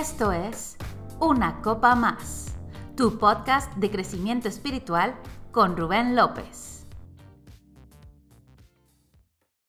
Esto es Una Copa Más, tu podcast de crecimiento espiritual con Rubén López.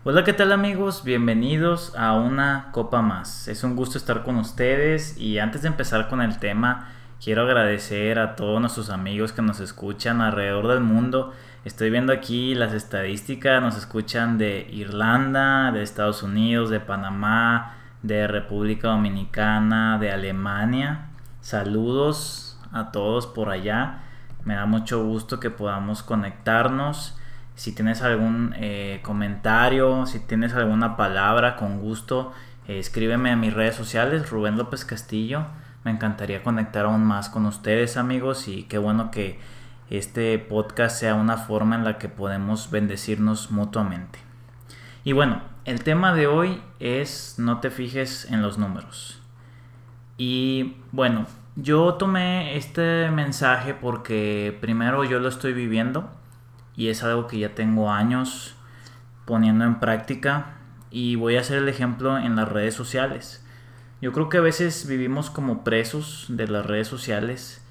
Hola, ¿qué tal amigos? Bienvenidos a Una Copa Más. Es un gusto estar con ustedes y antes de empezar con el tema, quiero agradecer a todos nuestros amigos que nos escuchan alrededor del mundo. Estoy viendo aquí las estadísticas, nos escuchan de Irlanda, de Estados Unidos, de Panamá, de República Dominicana, de Alemania. Saludos a todos por allá. Me da mucho gusto que podamos conectarnos. Si tienes algún eh, comentario, si tienes alguna palabra, con gusto, eh, escríbeme a mis redes sociales, Rubén López Castillo. Me encantaría conectar aún más con ustedes amigos y qué bueno que este podcast sea una forma en la que podemos bendecirnos mutuamente. Y bueno, el tema de hoy es no te fijes en los números. Y bueno, yo tomé este mensaje porque primero yo lo estoy viviendo y es algo que ya tengo años poniendo en práctica y voy a hacer el ejemplo en las redes sociales. Yo creo que a veces vivimos como presos de las redes sociales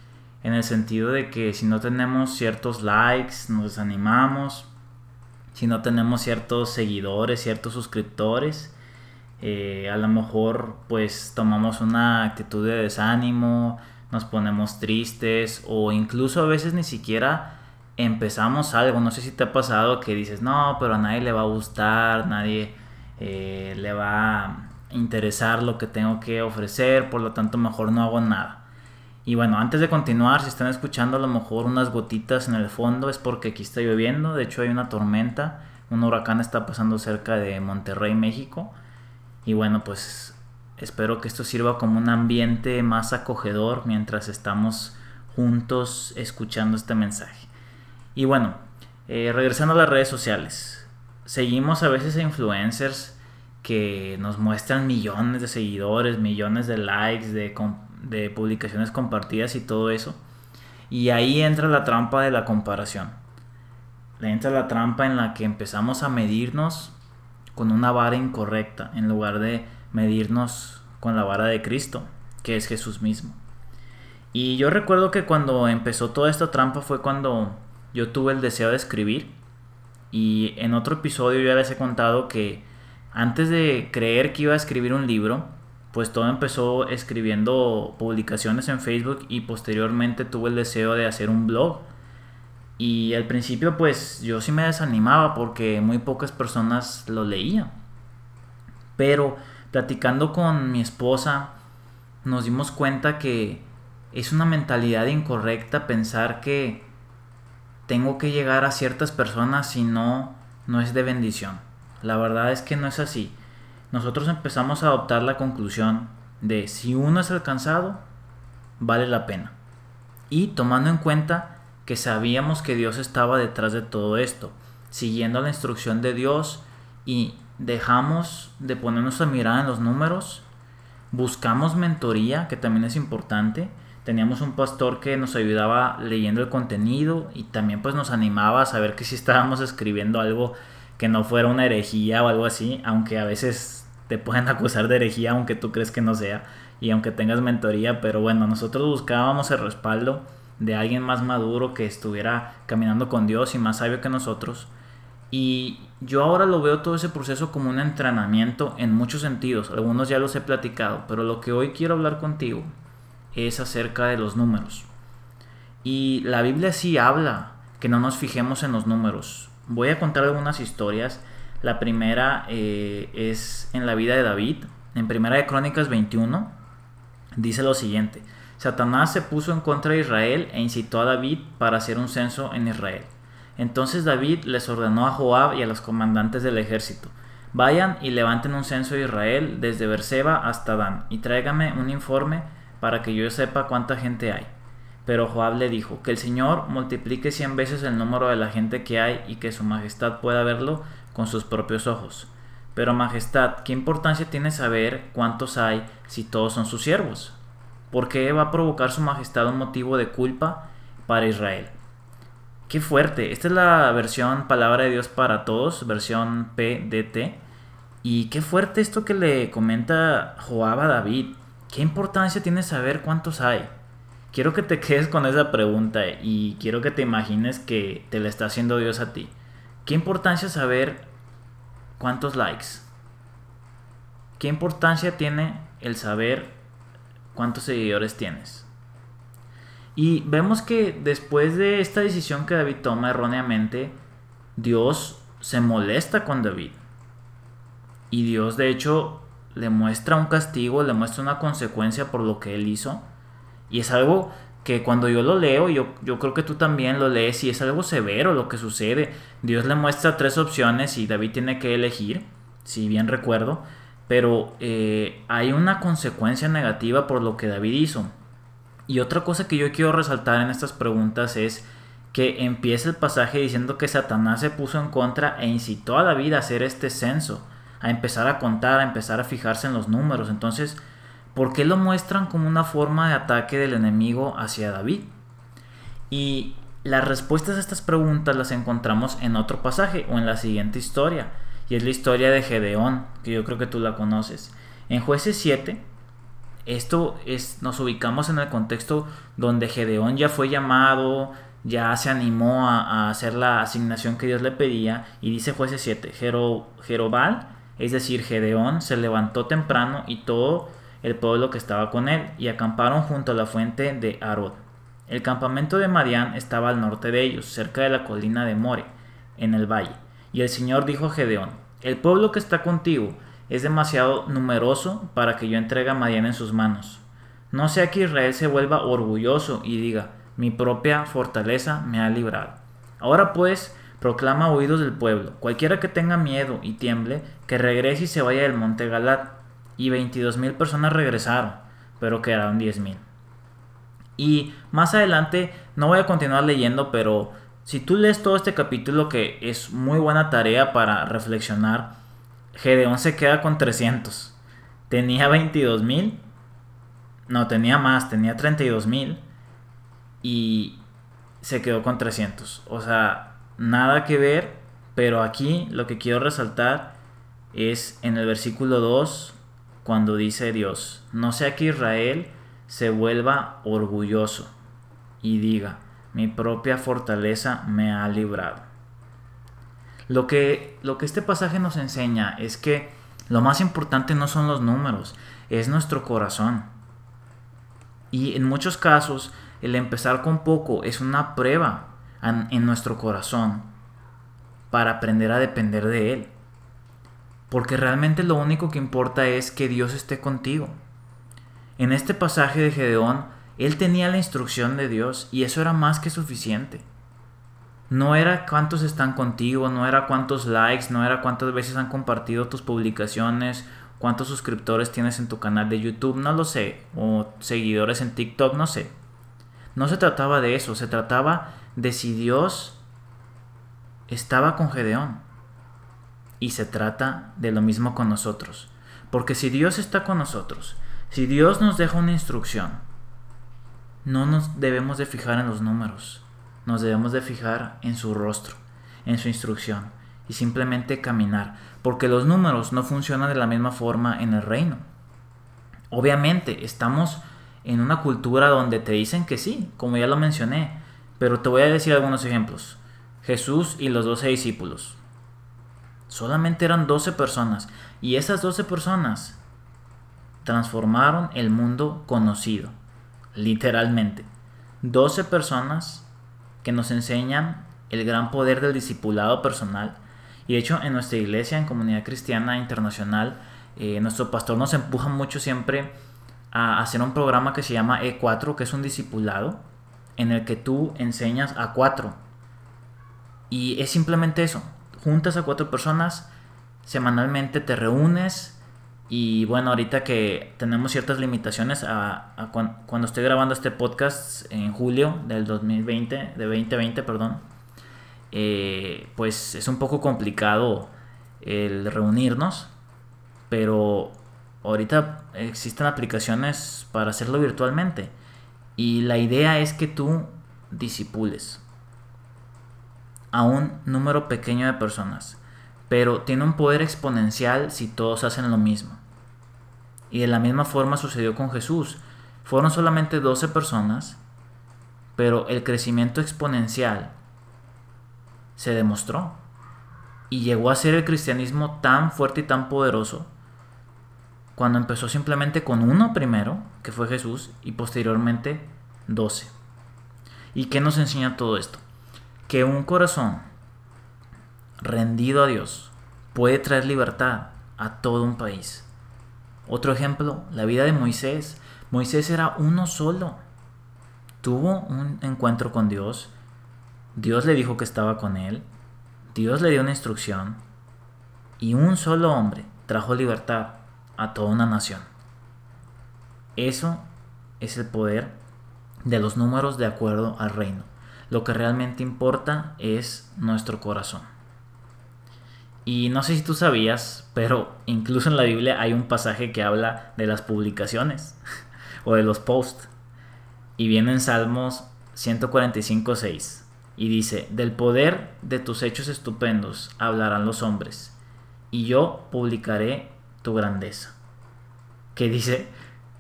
en el sentido de que si no tenemos ciertos likes nos desanimamos, si no tenemos ciertos seguidores, ciertos suscriptores, eh, a lo mejor pues tomamos una actitud de desánimo, nos ponemos tristes o incluso a veces ni siquiera empezamos algo. No sé si te ha pasado que dices, no, pero a nadie le va a gustar, nadie eh, le va a interesar lo que tengo que ofrecer, por lo tanto mejor no hago nada. Y bueno, antes de continuar, si están escuchando a lo mejor unas gotitas en el fondo, es porque aquí está lloviendo. De hecho, hay una tormenta. Un huracán está pasando cerca de Monterrey, México. Y bueno, pues espero que esto sirva como un ambiente más acogedor mientras estamos juntos escuchando este mensaje. Y bueno, eh, regresando a las redes sociales. Seguimos a veces a influencers que nos muestran millones de seguidores, millones de likes, de, de publicaciones compartidas y todo eso. Y ahí entra la trampa de la comparación. Entra la trampa en la que empezamos a medirnos con una vara incorrecta en lugar de medirnos con la vara de Cristo, que es Jesús mismo. Y yo recuerdo que cuando empezó toda esta trampa fue cuando yo tuve el deseo de escribir. Y en otro episodio ya les he contado que antes de creer que iba a escribir un libro, pues todo empezó escribiendo publicaciones en Facebook y posteriormente tuve el deseo de hacer un blog. Y al principio pues yo sí me desanimaba porque muy pocas personas lo leían. Pero platicando con mi esposa nos dimos cuenta que es una mentalidad incorrecta pensar que tengo que llegar a ciertas personas si no, no es de bendición. La verdad es que no es así nosotros empezamos a adoptar la conclusión de si uno es alcanzado, vale la pena. Y tomando en cuenta que sabíamos que Dios estaba detrás de todo esto, siguiendo la instrucción de Dios y dejamos de ponernos a mirar en los números, buscamos mentoría, que también es importante. Teníamos un pastor que nos ayudaba leyendo el contenido y también pues nos animaba a saber que si estábamos escribiendo algo que no fuera una herejía o algo así, aunque a veces te pueden acusar de herejía aunque tú crees que no sea y aunque tengas mentoría, pero bueno, nosotros buscábamos el respaldo de alguien más maduro que estuviera caminando con Dios y más sabio que nosotros. Y yo ahora lo veo todo ese proceso como un entrenamiento en muchos sentidos, algunos ya los he platicado, pero lo que hoy quiero hablar contigo es acerca de los números. Y la Biblia sí habla que no nos fijemos en los números. Voy a contar algunas historias la primera eh, es en la vida de David. En Primera de Crónicas 21 dice lo siguiente. Satanás se puso en contra de Israel e incitó a David para hacer un censo en Israel. Entonces David les ordenó a Joab y a los comandantes del ejército, vayan y levanten un censo de Israel desde Berseba hasta Dan, y tráigame un informe para que yo sepa cuánta gente hay. Pero Joab le dijo, que el Señor multiplique cien veces el número de la gente que hay y que su majestad pueda verlo con sus propios ojos. Pero Majestad, ¿qué importancia tiene saber cuántos hay si todos son sus siervos? ¿Por qué va a provocar su Majestad un motivo de culpa para Israel? Qué fuerte. Esta es la versión Palabra de Dios para Todos, versión PDT. Y qué fuerte esto que le comenta Joab a David. ¿qué importancia tiene saber cuántos hay? Quiero que te quedes con esa pregunta y quiero que te imagines que te la está haciendo Dios a ti. ¿Qué importancia saber cuántos likes? ¿Qué importancia tiene el saber cuántos seguidores tienes? Y vemos que después de esta decisión que David toma erróneamente, Dios se molesta con David. Y Dios de hecho le muestra un castigo, le muestra una consecuencia por lo que él hizo. Y es algo que cuando yo lo leo, yo, yo creo que tú también lo lees y es algo severo lo que sucede. Dios le muestra tres opciones y David tiene que elegir, si bien recuerdo. Pero eh, hay una consecuencia negativa por lo que David hizo. Y otra cosa que yo quiero resaltar en estas preguntas es que empieza el pasaje diciendo que Satanás se puso en contra e incitó a David a hacer este censo, a empezar a contar, a empezar a fijarse en los números. Entonces, ¿por qué lo muestran como una forma de ataque del enemigo hacia David? Y las respuestas a estas preguntas las encontramos en otro pasaje o en la siguiente historia, y es la historia de Gedeón, que yo creo que tú la conoces. En jueces 7, esto es, nos ubicamos en el contexto donde Gedeón ya fue llamado, ya se animó a, hacer la asignación que Dios le pedía, y dice jueces 7, Jerobal, es decir, Gedeón, se levantó temprano y todo el pueblo que estaba con él, y acamparon junto a la fuente de Arod. El campamento de Madián estaba al norte de ellos, cerca de la colina de More, en el valle. Y el Señor dijo a Gedeón, el pueblo que está contigo, es demasiado numeroso para que yo entregue a Madian en sus manos. No sea que Israel se vuelva orgulloso y diga, mi propia fortaleza me ha librado. Ahora pues, proclama oídos del pueblo, cualquiera que tenga miedo y tiemble, que regrese y se vaya del monte Galat. Y veintidós mil personas regresaron, pero quedaron diez mil. Y más adelante, no voy a continuar leyendo, pero si tú lees todo este capítulo, que es muy buena tarea para reflexionar, Gedeón se queda con 300. Tenía 22 mil. No, tenía más, tenía 32 mil. Y se quedó con 300. O sea, nada que ver. Pero aquí lo que quiero resaltar es en el versículo 2, cuando dice Dios, no sea que Israel se vuelva orgulloso y diga, mi propia fortaleza me ha librado. Lo que, lo que este pasaje nos enseña es que lo más importante no son los números, es nuestro corazón. Y en muchos casos el empezar con poco es una prueba en, en nuestro corazón para aprender a depender de Él. Porque realmente lo único que importa es que Dios esté contigo. En este pasaje de Gedeón, él tenía la instrucción de Dios y eso era más que suficiente. No era cuántos están contigo, no era cuántos likes, no era cuántas veces han compartido tus publicaciones, cuántos suscriptores tienes en tu canal de YouTube, no lo sé, o seguidores en TikTok, no sé. No se trataba de eso, se trataba de si Dios estaba con Gedeón. Y se trata de lo mismo con nosotros. Porque si Dios está con nosotros, si Dios nos deja una instrucción, no nos debemos de fijar en los números nos debemos de fijar en su rostro, en su instrucción y simplemente caminar, porque los números no funcionan de la misma forma en el reino. Obviamente estamos en una cultura donde te dicen que sí, como ya lo mencioné, pero te voy a decir algunos ejemplos. Jesús y los doce discípulos. Solamente eran doce personas y esas doce personas transformaron el mundo conocido, literalmente. Doce personas que nos enseñan el gran poder del discipulado personal. Y de hecho en nuestra iglesia, en Comunidad Cristiana Internacional, eh, nuestro pastor nos empuja mucho siempre a hacer un programa que se llama E4, que es un discipulado, en el que tú enseñas a cuatro. Y es simplemente eso, juntas a cuatro personas, semanalmente te reúnes, y bueno, ahorita que tenemos ciertas limitaciones cuando estoy grabando este podcast en julio del 2020, de 2020, perdón, eh, pues es un poco complicado el reunirnos, pero ahorita existen aplicaciones para hacerlo virtualmente. Y la idea es que tú disipules a un número pequeño de personas, pero tiene un poder exponencial si todos hacen lo mismo. Y de la misma forma sucedió con Jesús. Fueron solamente 12 personas, pero el crecimiento exponencial se demostró. Y llegó a ser el cristianismo tan fuerte y tan poderoso cuando empezó simplemente con uno primero, que fue Jesús, y posteriormente 12. ¿Y qué nos enseña todo esto? Que un corazón rendido a Dios puede traer libertad a todo un país. Otro ejemplo, la vida de Moisés. Moisés era uno solo. Tuvo un encuentro con Dios. Dios le dijo que estaba con él. Dios le dio una instrucción. Y un solo hombre trajo libertad a toda una nación. Eso es el poder de los números de acuerdo al reino. Lo que realmente importa es nuestro corazón. Y no sé si tú sabías, pero incluso en la Biblia hay un pasaje que habla de las publicaciones o de los posts. Y viene en Salmos 145.6 y dice, del poder de tus hechos estupendos hablarán los hombres, y yo publicaré tu grandeza. Que dice,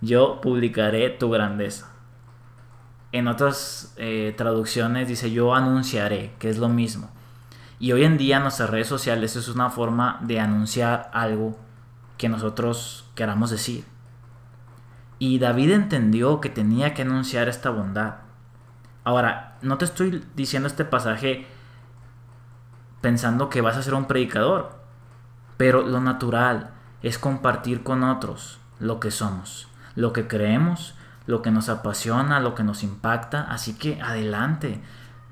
yo publicaré tu grandeza. En otras eh, traducciones dice, yo anunciaré, que es lo mismo. Y hoy en día en nuestras redes sociales es una forma de anunciar algo que nosotros queramos decir. Y David entendió que tenía que anunciar esta bondad. Ahora, no te estoy diciendo este pasaje pensando que vas a ser un predicador, pero lo natural es compartir con otros lo que somos, lo que creemos, lo que nos apasiona, lo que nos impacta. Así que adelante,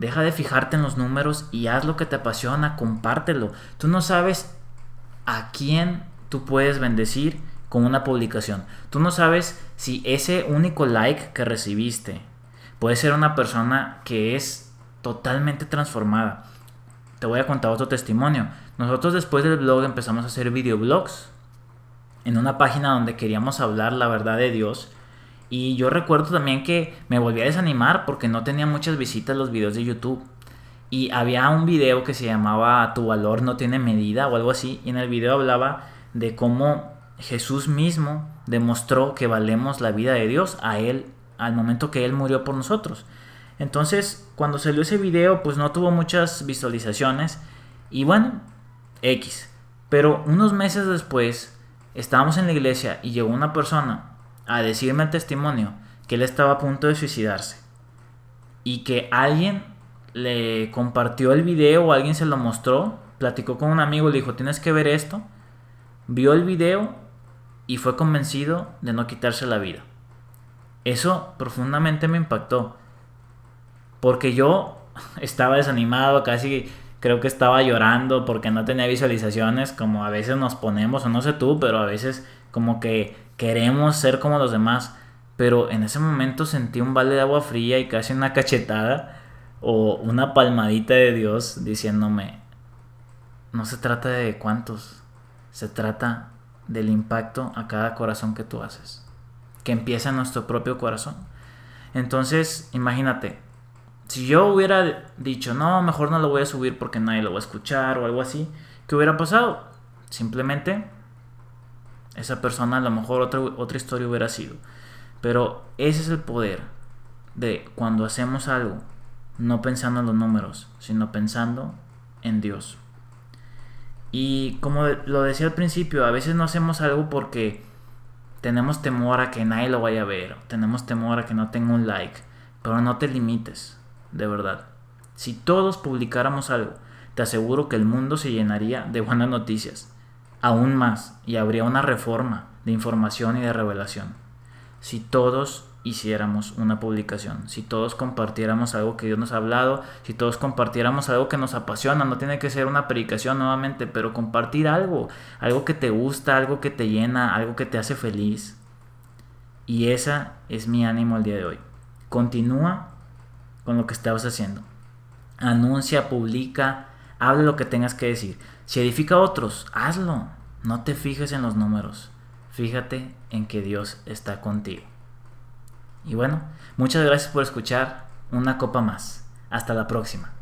Deja de fijarte en los números y haz lo que te apasiona, compártelo. Tú no sabes a quién tú puedes bendecir con una publicación. Tú no sabes si ese único like que recibiste puede ser una persona que es totalmente transformada. Te voy a contar otro testimonio. Nosotros después del blog empezamos a hacer videoblogs en una página donde queríamos hablar la verdad de Dios y yo recuerdo también que me volví a desanimar porque no tenía muchas visitas los videos de YouTube. Y había un video que se llamaba Tu valor no tiene medida o algo así. Y en el video hablaba de cómo Jesús mismo demostró que valemos la vida de Dios a Él al momento que Él murió por nosotros. Entonces, cuando salió ese video, pues no tuvo muchas visualizaciones. Y bueno, X. Pero unos meses después, estábamos en la iglesia y llegó una persona a decirme el testimonio que él estaba a punto de suicidarse y que alguien le compartió el video o alguien se lo mostró, platicó con un amigo le dijo, tienes que ver esto, vio el video y fue convencido de no quitarse la vida. Eso profundamente me impactó, porque yo estaba desanimado, casi creo que estaba llorando porque no tenía visualizaciones, como a veces nos ponemos, o no sé tú, pero a veces como que queremos ser como los demás, pero en ese momento sentí un balde de agua fría y casi una cachetada o una palmadita de Dios diciéndome, no se trata de cuántos, se trata del impacto a cada corazón que tú haces, que empieza en nuestro propio corazón. Entonces, imagínate, si yo hubiera dicho, no, mejor no lo voy a subir porque nadie lo va a escuchar o algo así, ¿qué hubiera pasado? Simplemente esa persona a lo mejor otra, otra historia hubiera sido. Pero ese es el poder de cuando hacemos algo, no pensando en los números, sino pensando en Dios. Y como lo decía al principio, a veces no hacemos algo porque tenemos temor a que nadie lo vaya a ver, tenemos temor a que no tenga un like, pero no te limites, de verdad. Si todos publicáramos algo, te aseguro que el mundo se llenaría de buenas noticias aún más y habría una reforma de información y de revelación. Si todos hiciéramos una publicación, si todos compartiéramos algo que Dios nos ha hablado, si todos compartiéramos algo que nos apasiona, no tiene que ser una predicación nuevamente, pero compartir algo, algo que te gusta, algo que te llena, algo que te hace feliz. Y esa es mi ánimo el día de hoy. Continúa con lo que estabas haciendo. Anuncia, publica, habla lo que tengas que decir. Si edifica a otros, hazlo. No te fijes en los números. Fíjate en que Dios está contigo. Y bueno, muchas gracias por escuchar una copa más. Hasta la próxima.